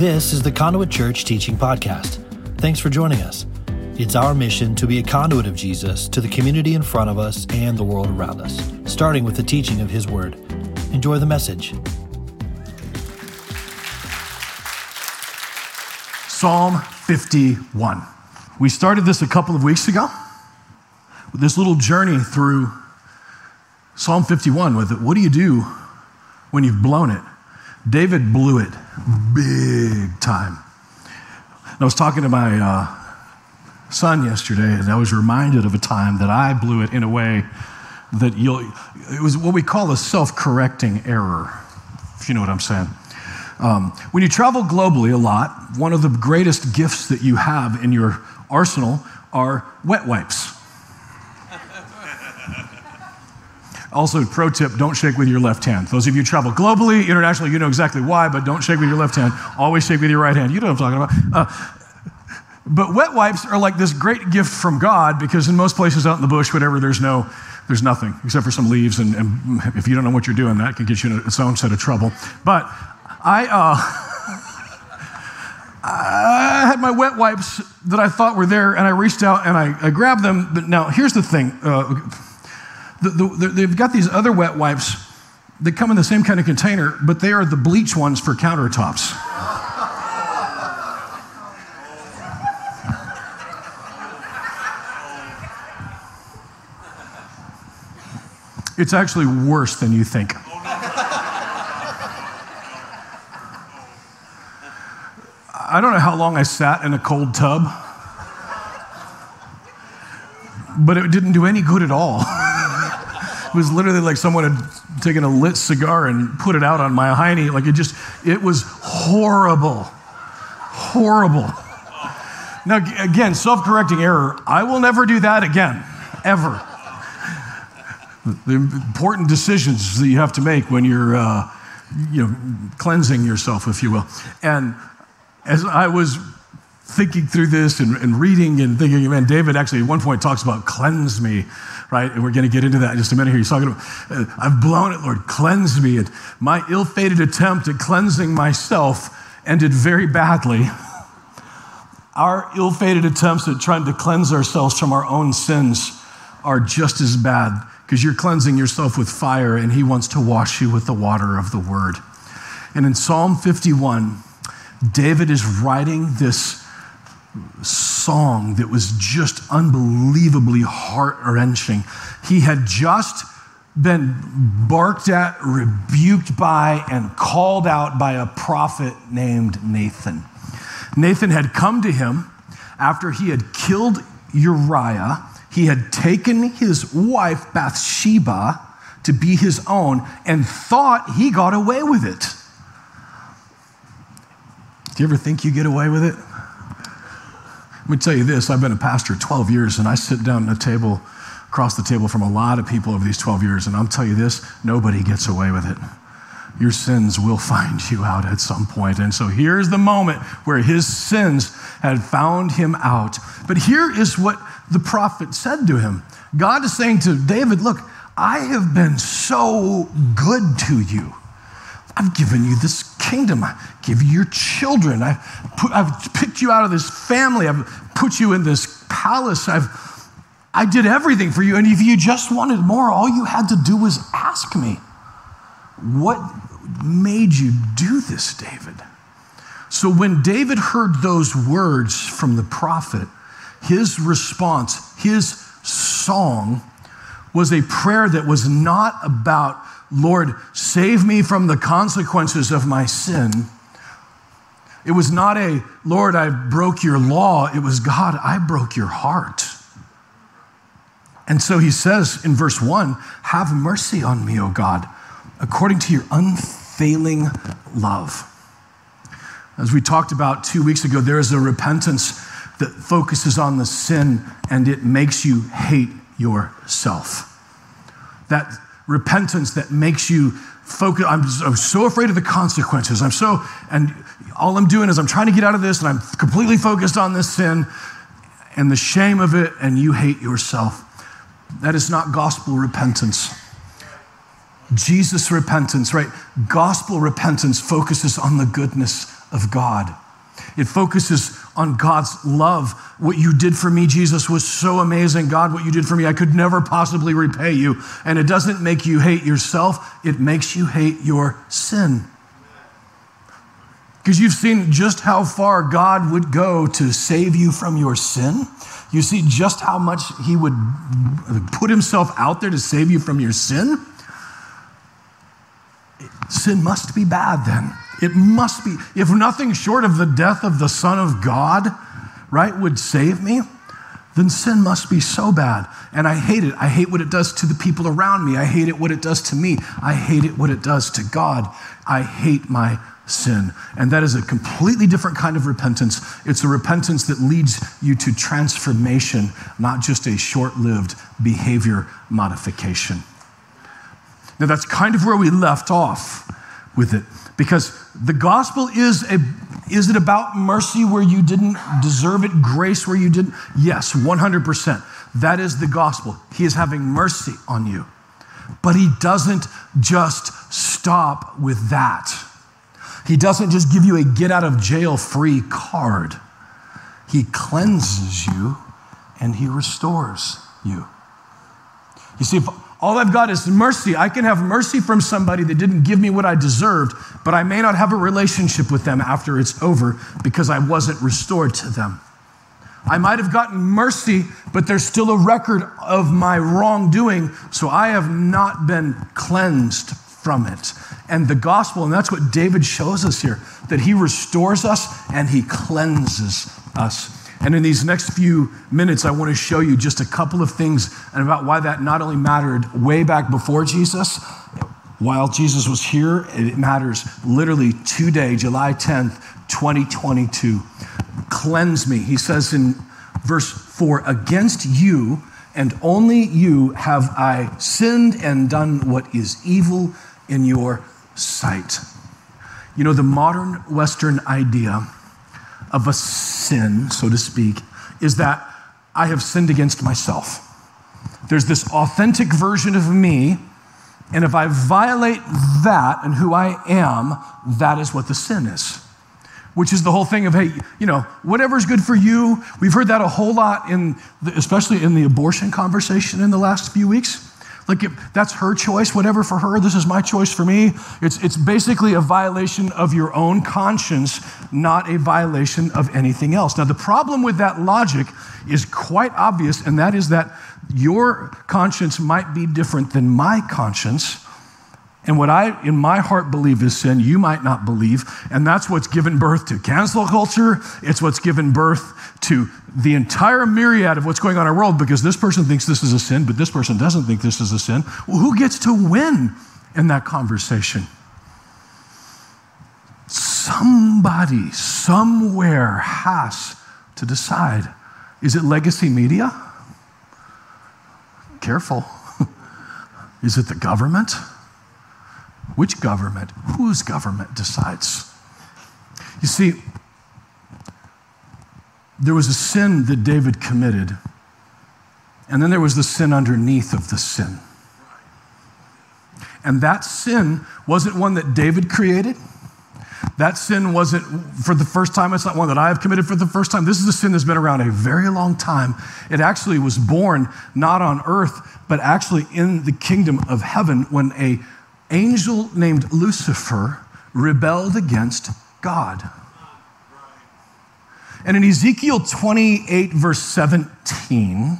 This is the Conduit Church Teaching Podcast. Thanks for joining us. It's our mission to be a conduit of Jesus to the community in front of us and the world around us, starting with the teaching of His Word. Enjoy the message. Psalm 51. We started this a couple of weeks ago this little journey through Psalm 51 with it. What do you do when you've blown it? David blew it big time. I was talking to my uh, son yesterday, and I was reminded of a time that I blew it in a way that you'll, it was what we call a self correcting error, if you know what I'm saying. Um, when you travel globally a lot, one of the greatest gifts that you have in your arsenal are wet wipes. Also, pro tip don't shake with your left hand. Those of you who travel globally, internationally, you know exactly why, but don't shake with your left hand. Always shake with your right hand. You know what I'm talking about. Uh, but wet wipes are like this great gift from God because in most places out in the bush, whatever, there's no, there's nothing except for some leaves. And, and if you don't know what you're doing, that can get you in its own set of trouble. But I, uh, I had my wet wipes that I thought were there, and I reached out and I, I grabbed them. But now, here's the thing uh, the, the, they've got these other wet wipes that come in the same kind of container, but they are the bleach ones for countertops. It's actually worse than you think. I don't know how long I sat in a cold tub, but it didn't do any good at all. it was literally like someone had taken a lit cigar and put it out on my hiney. Like it just, it was horrible. Horrible. Now, again, self correcting error. I will never do that again, ever. The important decisions that you have to make when you're, uh, you know, cleansing yourself, if you will. And as I was thinking through this and, and, reading and thinking, man, David actually at one point talks about cleanse me, right? And we're going to get into that in just a minute here. He's talking about, uh, I've blown it, Lord, cleanse me. And my ill fated attempt at cleansing myself ended very badly. Our ill fated attempts at trying to cleanse ourselves from our own sins are just as bad because you're cleansing yourself with fire and He wants to wash you with the water of the Word. And in Psalm 51, David is writing this song that was just unbelievably heart wrenching. He had just been barked at, rebuked by, and called out by a prophet named Nathan. Nathan had come to him after he had killed Uriah. He had taken his wife Bathsheba to be his own and thought he got away with it. Do you ever think you get away with it? Let me tell you this I've been a pastor 12 years, and I sit down at a table, across the table from a lot of people over these 12 years, and I'll tell you this nobody gets away with it. Your sins will find you out at some point. And so here's the moment where his sins had found him out. But here is what the prophet said to him God is saying to David, Look, I have been so good to you. I've given you this kingdom. I give you your children. I've, put, I've picked you out of this family. I've put you in this palace. I've, I did everything for you. And if you just wanted more, all you had to do was ask me. What made you do this, David? So when David heard those words from the prophet, his response, his song, was a prayer that was not about Lord, save me from the consequences of my sin. It was not a, Lord, I broke your law. It was, God, I broke your heart. And so he says in verse 1 Have mercy on me, O God, according to your unfailing love. As we talked about two weeks ago, there is a repentance that focuses on the sin and it makes you hate yourself. That repentance that makes you focus. I'm, so afraid of the consequences. I'm so, and all I'm doing is I'm trying to get out of this and I'm completely focused on this sin and the shame of it, and you hate yourself. That is not gospel repentance. Jesus repentance, right? Gospel repentance focuses on the goodness of God. It focuses on God's love. What you did for me, Jesus, was so amazing. God, what you did for me, I could never possibly repay you. And it doesn't make you hate yourself, it makes you hate your sin. Because you've seen just how far God would go to save you from your sin. You see just how much He would put Himself out there to save you from your sin. Sin must be bad then. It must be. If nothing short of the death of the Son of God, right, would save me, then sin must be so bad. And I hate it. I hate what it does to the people around me. I hate it what it does to me. I hate it what it does to God. I hate my sin. And that is a completely different kind of repentance. It's a repentance that leads you to transformation, not just a short lived behavior modification. Now, that's kind of where we left off with it because the gospel is a is it about mercy where you didn't deserve it grace where you didn't? Yes 100% that is the gospel. He is having mercy on you. But he doesn't just stop with that. He doesn't just give you a get out of jail free card. He cleanses you and he restores you. You see if all I've got is mercy. I can have mercy from somebody that didn't give me what I deserved, but I may not have a relationship with them after it's over because I wasn't restored to them. I might have gotten mercy, but there's still a record of my wrongdoing, so I have not been cleansed from it. And the gospel, and that's what David shows us here, that he restores us and he cleanses us. And in these next few minutes, I want to show you just a couple of things and about why that not only mattered way back before Jesus, while Jesus was here, it matters literally today, July 10th, 2022. Cleanse me. He says in verse 4 Against you and only you have I sinned and done what is evil in your sight. You know, the modern Western idea of a sin, so to speak, is that I have sinned against myself. There's this authentic version of me, and if I violate that and who I am, that is what the sin is. Which is the whole thing of, hey, you know, whatever's good for you. We've heard that a whole lot in, the, especially in the abortion conversation in the last few weeks. Like, that's her choice, whatever for her, this is my choice for me. It's, it's basically a violation of your own conscience, not a violation of anything else. Now, the problem with that logic is quite obvious, and that is that your conscience might be different than my conscience. And what I, in my heart, believe is sin, you might not believe. And that's what's given birth to cancel culture. It's what's given birth to the entire myriad of what's going on in our world because this person thinks this is a sin, but this person doesn't think this is a sin. Well, who gets to win in that conversation? Somebody, somewhere has to decide. Is it legacy media? Careful. is it the government? Which government? Whose government decides? You see, there was a sin that David committed, and then there was the sin underneath of the sin. And that sin wasn't one that David created. That sin wasn't for the first time. It's not one that I have committed for the first time. This is a sin that's been around a very long time. It actually was born not on earth, but actually in the kingdom of heaven when a angel named Lucifer rebelled against God. And in Ezekiel 28, verse 17,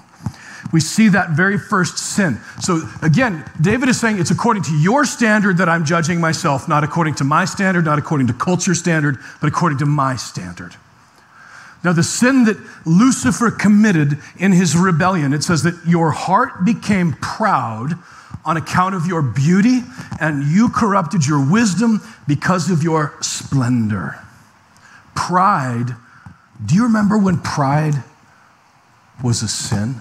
we see that very first sin. So again, David is saying it's according to your standard that I'm judging myself, not according to my standard, not according to culture standard, but according to my standard. Now, the sin that Lucifer committed in his rebellion, it says that your heart became proud on account of your beauty, and you corrupted your wisdom because of your splendor. Pride, do you remember when pride was a sin?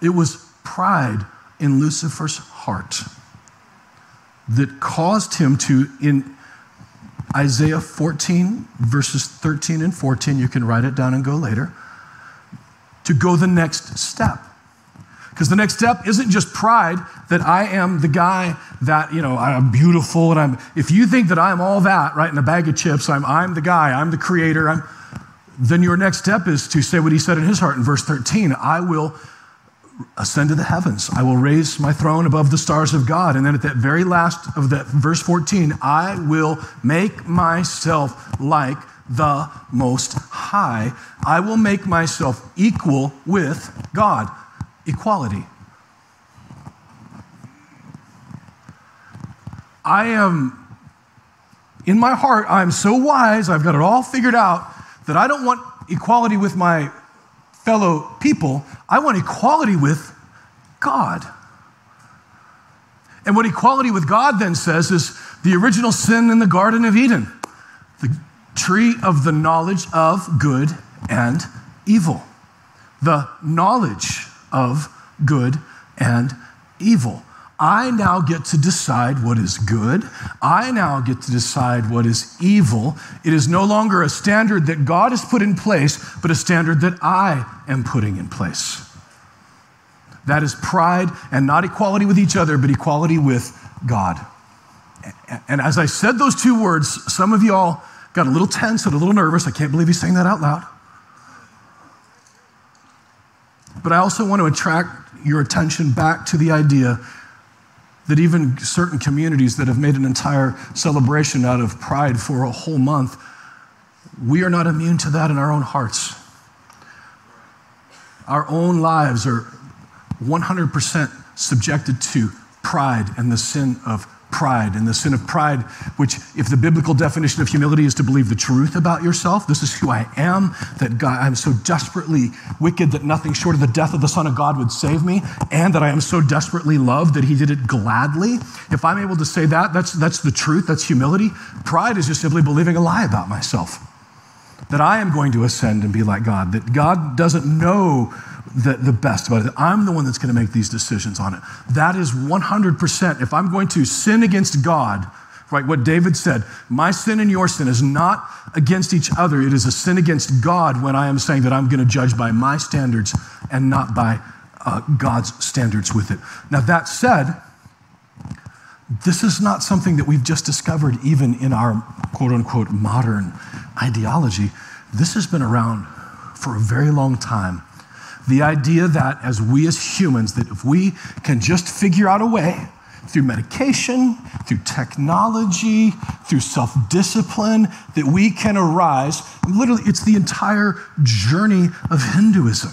It was pride in Lucifer's heart that caused him to, in Isaiah 14, verses 13 and 14, you can write it down and go later to go the next step. Because the next step isn't just pride that I am the guy that, you know, I'm beautiful and I'm, if you think that I'm all that, right, in a bag of chips, I'm, I'm the guy, I'm the creator, I'm, then your next step is to say what he said in his heart in verse 13 I will ascend to the heavens. I will raise my throne above the stars of God. And then at that very last of that verse 14, I will make myself like the most high. I will make myself equal with God. Equality. I am, in my heart, I'm so wise, I've got it all figured out that I don't want equality with my fellow people, I want equality with God. And what equality with God then says is the original sin in the Garden of Eden, the tree of the knowledge of good and evil. The knowledge of good and evil. I now get to decide what is good. I now get to decide what is evil. It is no longer a standard that God has put in place, but a standard that I am putting in place. That is pride and not equality with each other, but equality with God. And as I said those two words, some of y'all got a little tense and a little nervous. I can't believe he's saying that out loud. But I also want to attract your attention back to the idea that even certain communities that have made an entire celebration out of pride for a whole month, we are not immune to that in our own hearts. Our own lives are 100% subjected to pride and the sin of pride and the sin of pride, which, if the biblical definition of humility is to believe the truth about yourself, this is who I am, that God, I'm so desperately wicked that nothing short of the death of the Son of God would save me, and that I am so desperately loved that He did it gladly. If I'm able to say that, that's, that's the truth, that's humility. Pride is just simply believing a lie about myself. That I am going to ascend and be like God, that God doesn't know the, the best about it. I'm the one that's going to make these decisions on it. That is 100%. If I'm going to sin against God, right, what David said, my sin and your sin is not against each other. It is a sin against God when I am saying that I'm going to judge by my standards and not by uh, God's standards with it. Now, that said, this is not something that we've just discovered even in our quote unquote modern ideology. This has been around for a very long time the idea that as we as humans, that if we can just figure out a way through medication, through technology, through self discipline, that we can arise. Literally, it's the entire journey of Hinduism,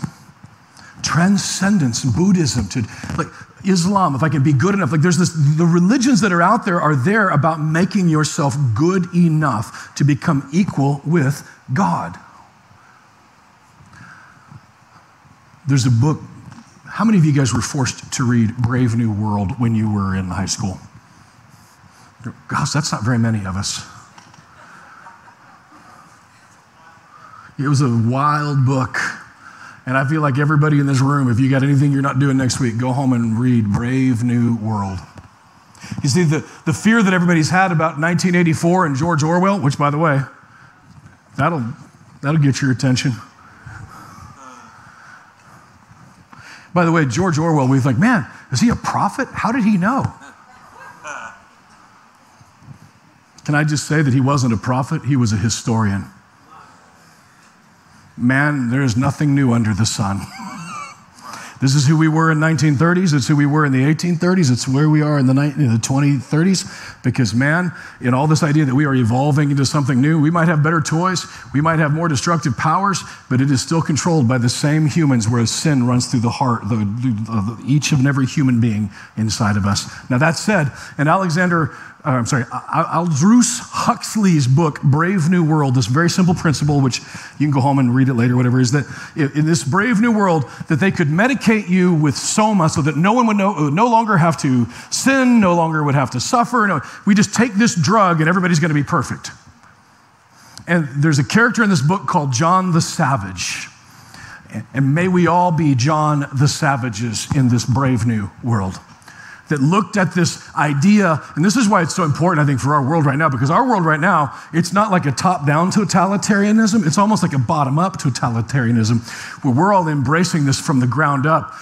transcendence, Buddhism, to like Islam, if I can be good enough. Like there's this, the religions that are out there are there about making yourself good enough to become equal with God. There's a book. How many of you guys were forced to read Brave New World when you were in high school? Gosh, that's not very many of us. It was a wild book. And I feel like everybody in this room, if you got anything you're not doing next week, go home and read Brave New World. You see, the, the fear that everybody's had about 1984 and George Orwell, which, by the way, that'll, that'll get your attention. By the way, George Orwell, we think, man, is he a prophet? How did he know? Can I just say that he wasn't a prophet? He was a historian. Man, there is nothing new under the sun. This is who we were in 1930s. It's who we were in the 1830s. It's where we are in the, in the 2030s. Because, man, in all this idea that we are evolving into something new, we might have better toys, we might have more destructive powers, but it is still controlled by the same humans where sin runs through the heart of each and every human being inside of us. Now, that said, and Alexander uh, I'm sorry, Aldous Huxley's book, Brave New World, this very simple principle, which you can go home and read it later, whatever, is that in this brave new world, that they could medicate you with soma so that no one would, know, would no longer have to sin, no longer would have to suffer. No, we just take this drug and everybody's going to be perfect. And there's a character in this book called John the Savage. And may we all be John the Savages in this brave new world that looked at this idea, and this is why it's so important, I think, for our world right now, because our world right now, it's not like a top down totalitarianism, it's almost like a bottom up totalitarianism, where we're all embracing this from the ground up.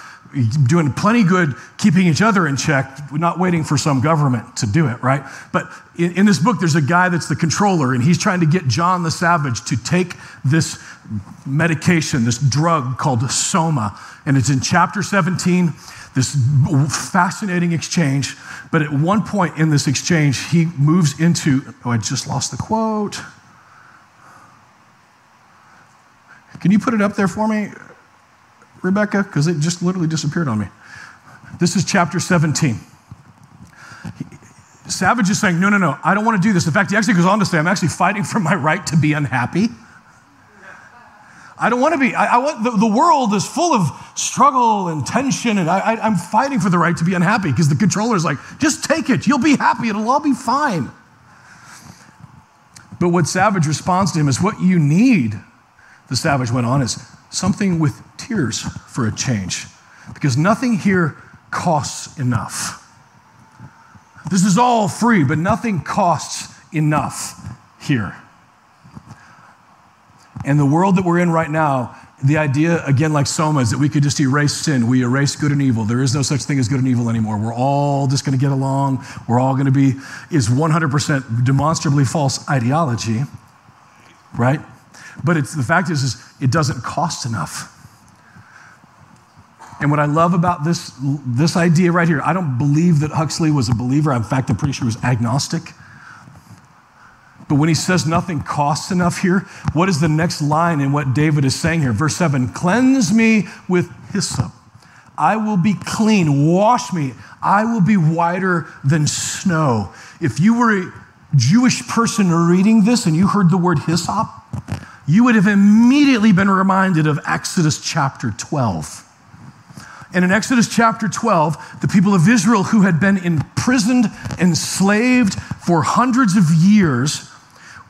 Doing plenty good keeping each other in check, not waiting for some government to do it, right? But in, in, this book, there's a guy that's the controller, and he's trying to get John the Savage to take this medication, this drug called Soma. And it's in chapter 17, this fascinating exchange. But at one point in this exchange, he moves into, oh, I just lost the quote. Can you put it up there for me? Rebecca? Because it just literally disappeared on me. This is chapter 17. Savage is saying, No, no, no, I don't want to do this. In fact, he actually goes on to say, I'm actually fighting for my right to be unhappy. I don't want to be. I, I want the, the, world is full of struggle and tension, and I, I'm fighting for the right to be unhappy because the controller's like, just take it. You'll be happy. It'll all be fine. But what Savage responds to him is what you need, the Savage went on, is something with tears for a change because nothing here costs enough. This is all free, but nothing costs enough here. And the world that we're in right now, the idea, again, like Soma, is that we could just erase sin. We erase good and evil. There is no such thing as good and evil anymore. We're all just going to get along. We're all going to be, is 100% demonstrably false ideology, right? But it's, the fact is, is it doesn't cost enough. And what I love about this, this idea right here, I don't believe that Huxley was a believer. In fact, I'm pretty sure he was agnostic. But when he says nothing costs enough here, what is the next line in what David is saying here? Verse 7 Cleanse me with hyssop. I will be clean. Wash me. I will be whiter than snow. If you were a Jewish person reading this and you heard the word hyssop, you would have immediately been reminded of Exodus chapter 12. And in Exodus chapter 12, the people of Israel who had been imprisoned, enslaved for hundreds of years,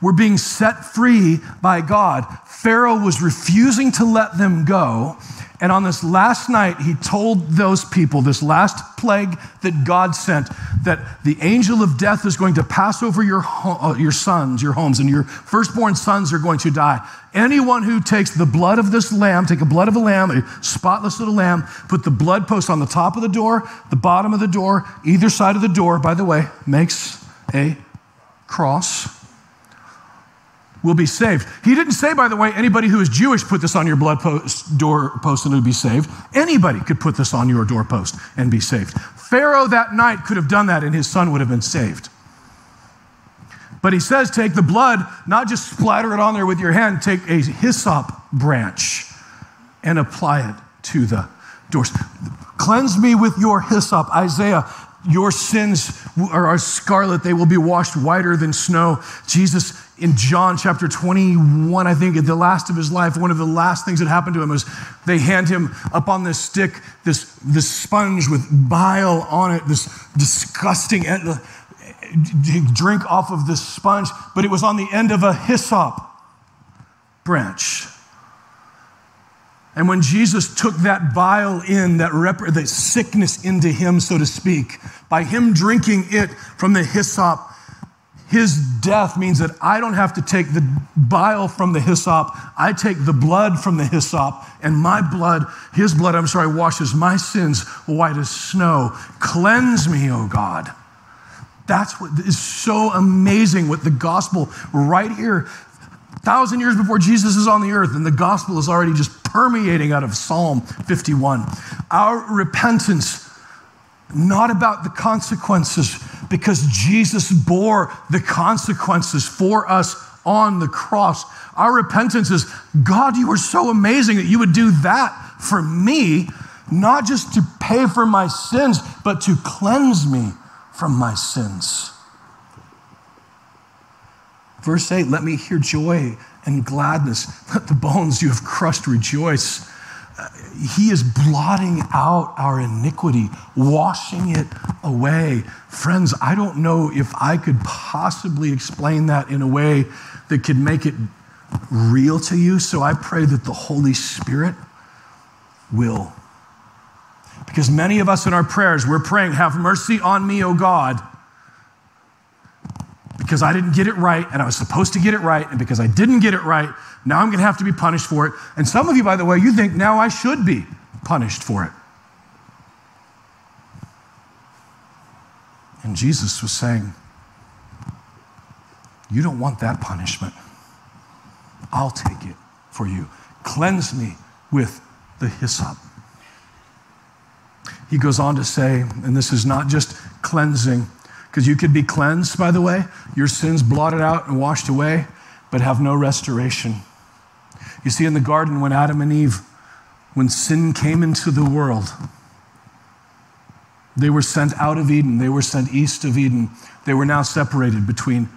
were being set free by God. Pharaoh was refusing to let them go. And on this last night, he told those people, this last plague that God sent, that the angel of death is going to pass over your, uh, your sons, your homes, and your firstborn sons are going to die. Anyone who takes the blood of this lamb, take a blood of a lamb, a spotless little lamb, put the blood post on the top of the door, the bottom of the door, either side of the door, by the way, makes a cross will be saved. He didn't say, by the way, anybody who is Jewish put this on your blood post, doorpost and would be saved. Anybody could put this on your doorpost and be saved. Pharaoh that night could have done that and his son would have been saved. But he says, take the blood, not just splatter it on there with your hand, take a hyssop branch and apply it to the doors. Cleanse me with your hyssop. Isaiah your sins are scarlet, they will be washed whiter than snow. Jesus in John chapter 21, I think, at the last of his life, one of the last things that happened to him was they hand him up on this stick this, this sponge with bile on it, this disgusting drink off of this sponge, but it was on the end of a hyssop branch. And when Jesus took that bile in, that, rep- that sickness into him, so to speak, by him drinking it from the hyssop, his death means that I don't have to take the bile from the hyssop. I take the blood from the hyssop, and my blood, his blood, I'm sorry, washes my sins white as snow. Cleanse me, O God. That's what is so amazing with the gospel right here thousand years before Jesus is on the earth, and the gospel is already just permeating out of Psalm 51. Our repentance, not about the consequences, because Jesus bore the consequences for us on the cross. Our repentance is God, you were so amazing that you would do that for me, not just to pay for my sins, but to cleanse me from my sins. Verse 8, let me hear joy and gladness. Let the bones you have crushed rejoice. He is blotting out our iniquity, washing it away. Friends, I don't know if I could possibly explain that in a way that could make it real to you. So I pray that the Holy Spirit will. Because many of us in our prayers, we're praying, Have mercy on me, O God because I didn't get it right and I was supposed to get it right. And because I didn't get it right, now I'm going to have to be punished for it. And some of you, by the way, you think now I should be punished for it. And Jesus was saying, You don't want that punishment. I'll take it for you. Cleanse me with the hyssop. He goes on to say, and this is not just cleansing because you could be cleansed, by the way, your sins blotted out and washed away, but have no restoration. You see, in the garden, when Adam and Eve, when sin came into the world, they were sent out of Eden, they were sent east of Eden. They were now separated between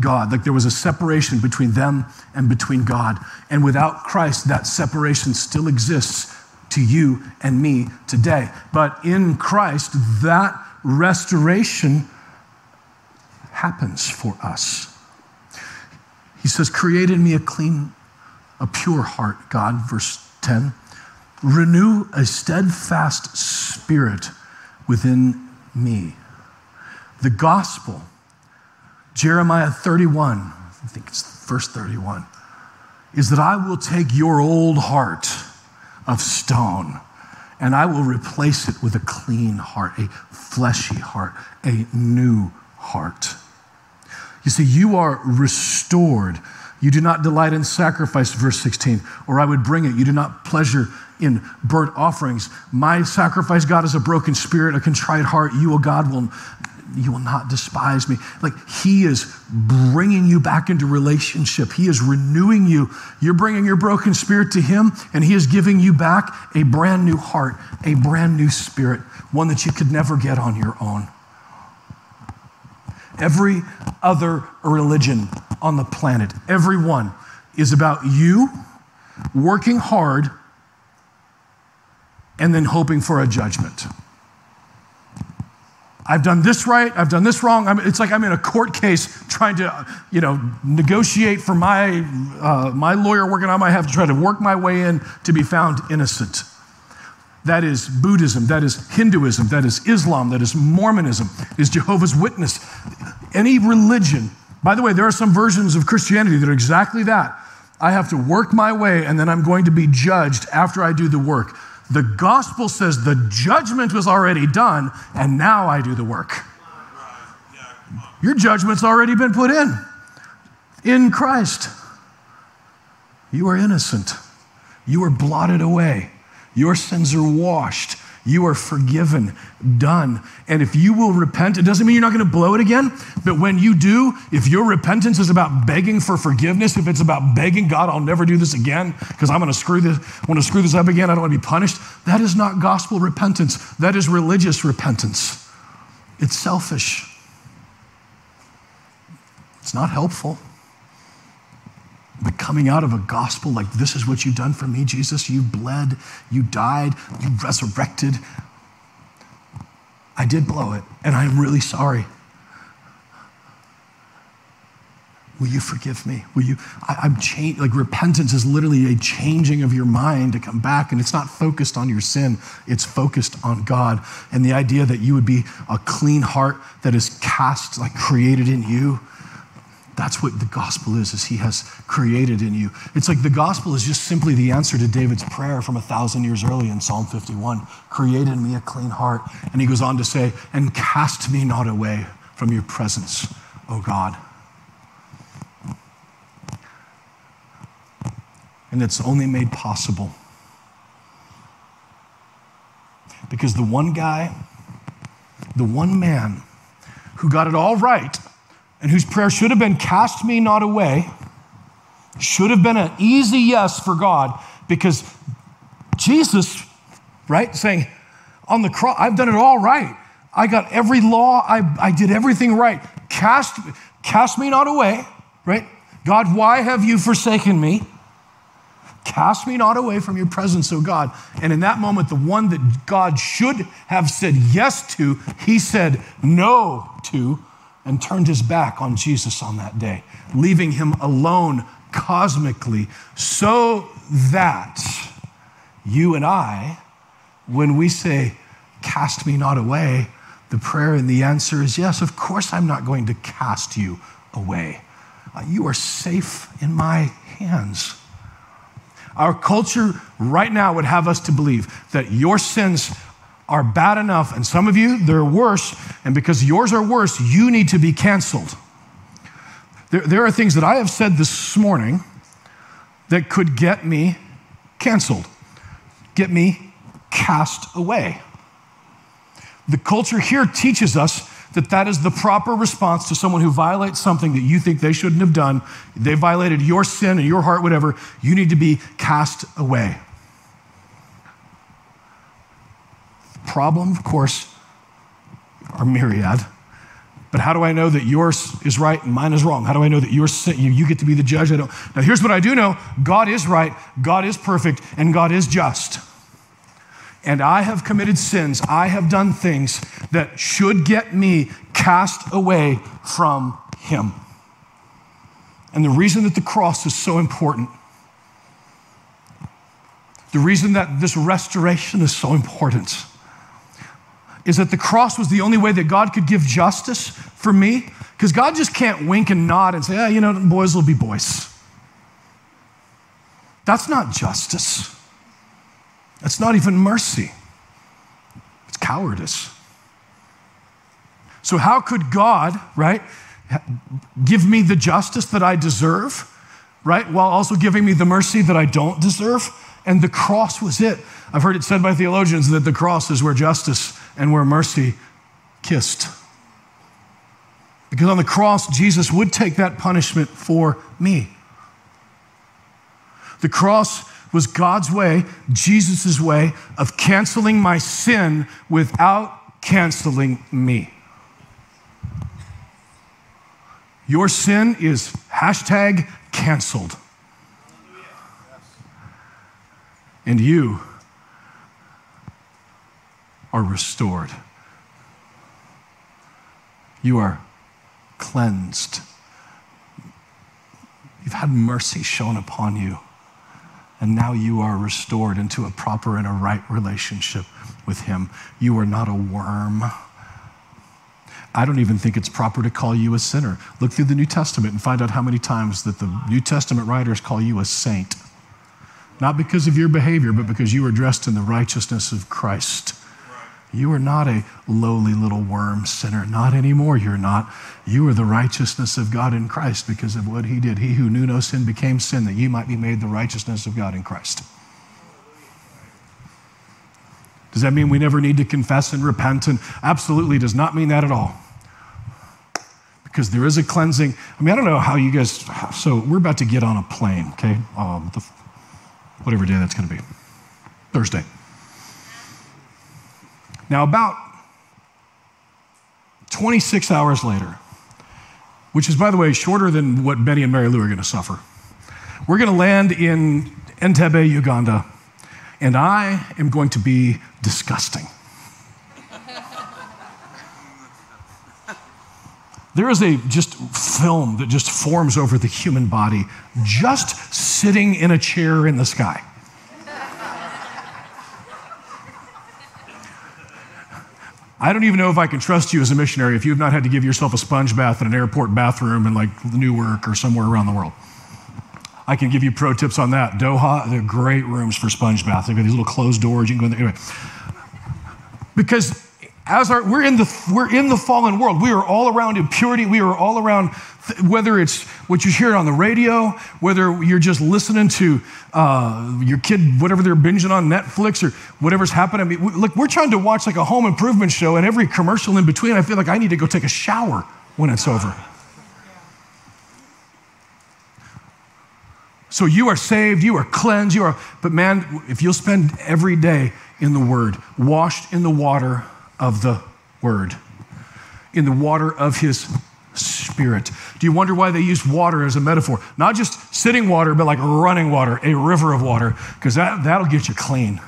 God. Like there was a separation between them and between God. And without Christ, that separation still exists to you and me today. But in Christ, that restoration happens for us. He says, Create in me a clean, a pure heart, God, verse 10. Renew a steadfast spirit within me. The gospel, Jeremiah 31, I think it's verse 31, is that I will take your old heart of stone and I will replace it with a clean heart, a fleshy heart, a new heart. You see, you are restored. You do not delight in sacrifice, verse 16, or I would bring it. You do not pleasure in burnt offerings. My sacrifice, God, is a broken spirit, a contrite heart. You, O God, will you will not despise me. Like he is bringing you back into relationship. He is renewing you. You're bringing your broken spirit to him, and he is giving you back a brand new heart, a brand new spirit, one that you could never get on your own. Every other religion on the planet, every one, is about you working hard and then hoping for a judgment. I've done this right, I've done this wrong. I'm, it's like I'm in a court case trying to, you know, negotiate for my, uh, my lawyer working on my have to try to work my way in to be found innocent. That is Buddhism, that is Hinduism, that is Islam, that is Mormonism, is Jehovah's Witness. Any religion. By the way, there are some versions of Christianity that are exactly that. I have to work my way and then I'm going to be judged after I do the work. The gospel says the judgment was already done, and now I do the work. Your judgment's already been put in. In Christ. You are innocent. You are blotted away. Your sins are washed. You are forgiven, done. And if you will repent, it doesn't mean you're not going to blow it again, but when you do, if your repentance is about begging for forgiveness, if it's about begging God, I'll never do this again because I'm going to screw this, want to screw this up again, I don't want to be punished, that is not gospel repentance. That is religious repentance. It's selfish. It's not helpful. But coming out of a gospel like this is what you've done for me, Jesus. You bled, you died, you resurrected. I did blow it, and I'm really sorry. Will you forgive me? Will you? I, am changed. Like repentance is literally a changing of your mind to come back, and it's not focused on your sin. It's focused on God, and the idea that you would be a clean heart that is cast, like created in you, that's what the gospel is, is he has created in you. It's like the gospel is just simply the answer to David's prayer from a thousand years early in Psalm 51. Create in me a clean heart. And he goes on to say, and cast me not away from your presence, O God. And it's only made possible because the one guy, the one man who got it all right and whose prayer should have been, Cast me not away, should have been an easy yes for God because Jesus, right, saying, On the cross, I've done it all right. I got every law, I, I did everything right. Cast, cast me not away, right? God, why have you forsaken me? Cast me not away from your presence, O God. And in that moment, the one that God should have said yes to, he said no to and turned his back on Jesus on that day, leaving him alone cosmically, so that you and I, when we say, Cast me not away, the prayer and the answer is yes, of course I'm not going to cast you away. Uh, you are safe in my hands. Our culture right now would have us to believe that your sins are bad enough, and some of you, they're worse, and because yours are worse, you need to be canceled. There, there are things that I have said this morning that could get me canceled, get me cast away. The culture here teaches us that that is the proper response to someone who violates something that you think they shouldn't have done. They violated your sin and your heart, whatever. You need to be cast away. Problem, of course, are myriad. But how do I know that yours is right and mine is wrong? How do I know that yours you, you get to be the judge? I don't. Now here's what I do know: God is right, God is perfect, and God is just. And I have committed sins. I have done things that should get me cast away from Him. And the reason that the cross is so important, the reason that this restoration is so important is that the cross was the only way that God could give justice for me. Because God just can't wink and nod and say, yeah, you know, boys will be boys. That's not justice. That's not even mercy. It's cowardice. So, how could God, right, give me the justice that I deserve, right, while also giving me the mercy that I don't deserve? And the cross was it. I've heard it said by theologians that the cross is where justice and where mercy kissed. Because on the cross, Jesus would take that punishment for me. The cross was God's way, Jesus' way of canceling my sin without canceling me. Your sin is hashtag canceled. And you are restored. You are cleansed. You've had mercy shown upon you. And now you are restored into a proper and a right relationship with Him. You are not a worm. I don't even think it's proper to call you a sinner. Look through the New Testament and find out how many times that the New Testament writers call you a saint. Not because of your behavior, but because you are dressed in the righteousness of Christ. You are not a lowly little worm sinner. Not anymore, you're not. You are the righteousness of God in Christ because of what he did. He who knew no sin became sin that you might be made the righteousness of God in Christ. Does that mean we never need to confess and repent? And absolutely does not mean that at all. Because there is a cleansing. I mean, I don't know how you guys, so we're about to get on a plane, okay? Um, the, whatever day that's going to be. Thursday. Now, about 26 hours later, which is, by the way, shorter than what Benny and Mary Lou are going to suffer, we're going to land in Entebbe, Uganda, and I am going to be disgusting. There is a just film that just forms over the human body, just sitting in a chair in the sky. I don't even know if I can trust you as a missionary if you have not had to give yourself a sponge bath in an airport bathroom in like Newark or somewhere around the world. I can give you pro tips on that. Doha, they're great rooms for sponge baths. They've got these little closed doors. You can go in there. Anyway. Because as our, we're in the we're in the fallen world. We are all around impurity. We are all around whether it's what you hear on the radio, whether you're just listening to uh, your kid, whatever they're binging on Netflix or whatever's happening. I mean, look, we're trying to watch like a home improvement show, and every commercial in between, I feel like I need to go take a shower when it's over. So you are saved, you are cleansed, you are, but man, if you'll spend every day in the Word, washed in the water of the Word, in the water of His Spirit. Do you wonder why they use water as a metaphor? Not just sitting water, but like running water, a river of water, because that, that'll get you clean.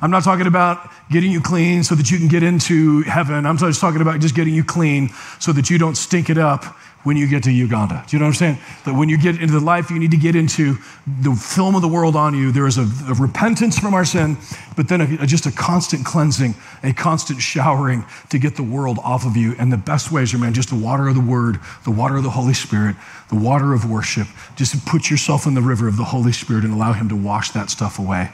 I'm not talking about getting you clean so that you can get into heaven. I'm just talking about just getting you clean so that you don't stink it up when you get to Uganda. Do you know what I'm saying? That when you get into the life you need to get into, the film of the world on you, there is a, a repentance from our sin, but then a, just a constant cleansing, a constant showering to get the world off of you. And the best ways are, man, just the water of the Word, the water of the Holy Spirit, the water of worship. Just put yourself in the river of the Holy Spirit and allow Him to wash that stuff away.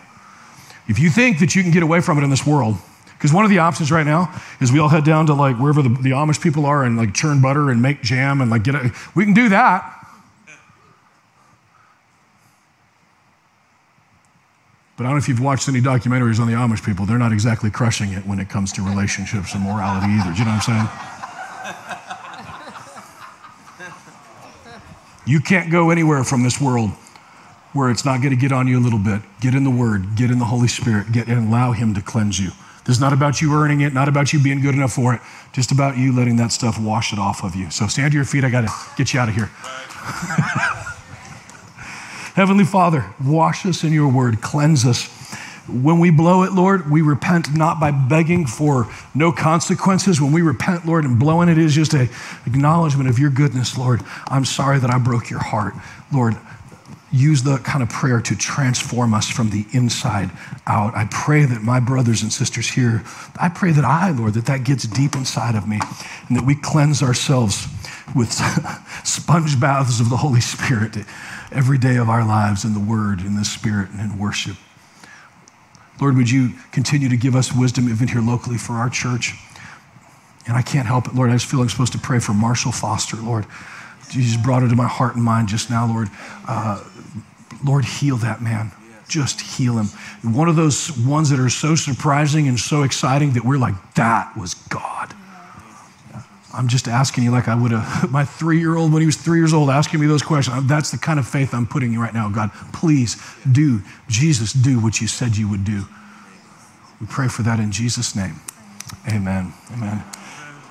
If you think that you can get away from it in this world, Because one of the options right now is we all head down to like wherever the, the Amish people are and like churn butter and make jam and like get it. We can do that. But I don't know if you've watched any documentaries on the Amish people. They're not exactly crushing it when it comes to relationships and morality either. Do you know what I'm saying? You can't go anywhere from this world where it's not going to get on you a little bit. Get in the Word, get in the Holy Spirit, get and allow Him to cleanse you. This is not about you earning it, not about you being good enough for it, just about you letting that stuff wash it off of you. So stand to your feet. I got to get you out of here. Heavenly Father, wash us in your word, cleanse us. When we blow it, Lord, we repent not by begging for no consequences. When we repent, Lord, and blowing it is just an acknowledgement of your goodness, Lord. I'm sorry that I broke your heart. Lord, use the kind of prayer to transform us from the inside out. I pray that my brothers and sisters here, I pray that I, Lord, that that gets deep inside of me and that we cleanse ourselves with sponge baths of the Holy Spirit every day of our lives in the Word, in the Spirit, and in worship. Lord, would you continue to give us wisdom even here locally for our church? And I can't help it, Lord. I just feel I'm supposed to pray for Marshall Foster, Lord. Jesus brought it to my heart and mind just now, Lord. Uh, Lord, heal that man. Just heal him. One of those ones that are so surprising and so exciting that we're like, that was God. I'm just asking you like I would have my three year old when he was three years old asking me those questions. That's the kind of faith I'm putting you right now. God, please do, Jesus, do what you said you would do. We pray for that in Jesus' name. Amen. Amen.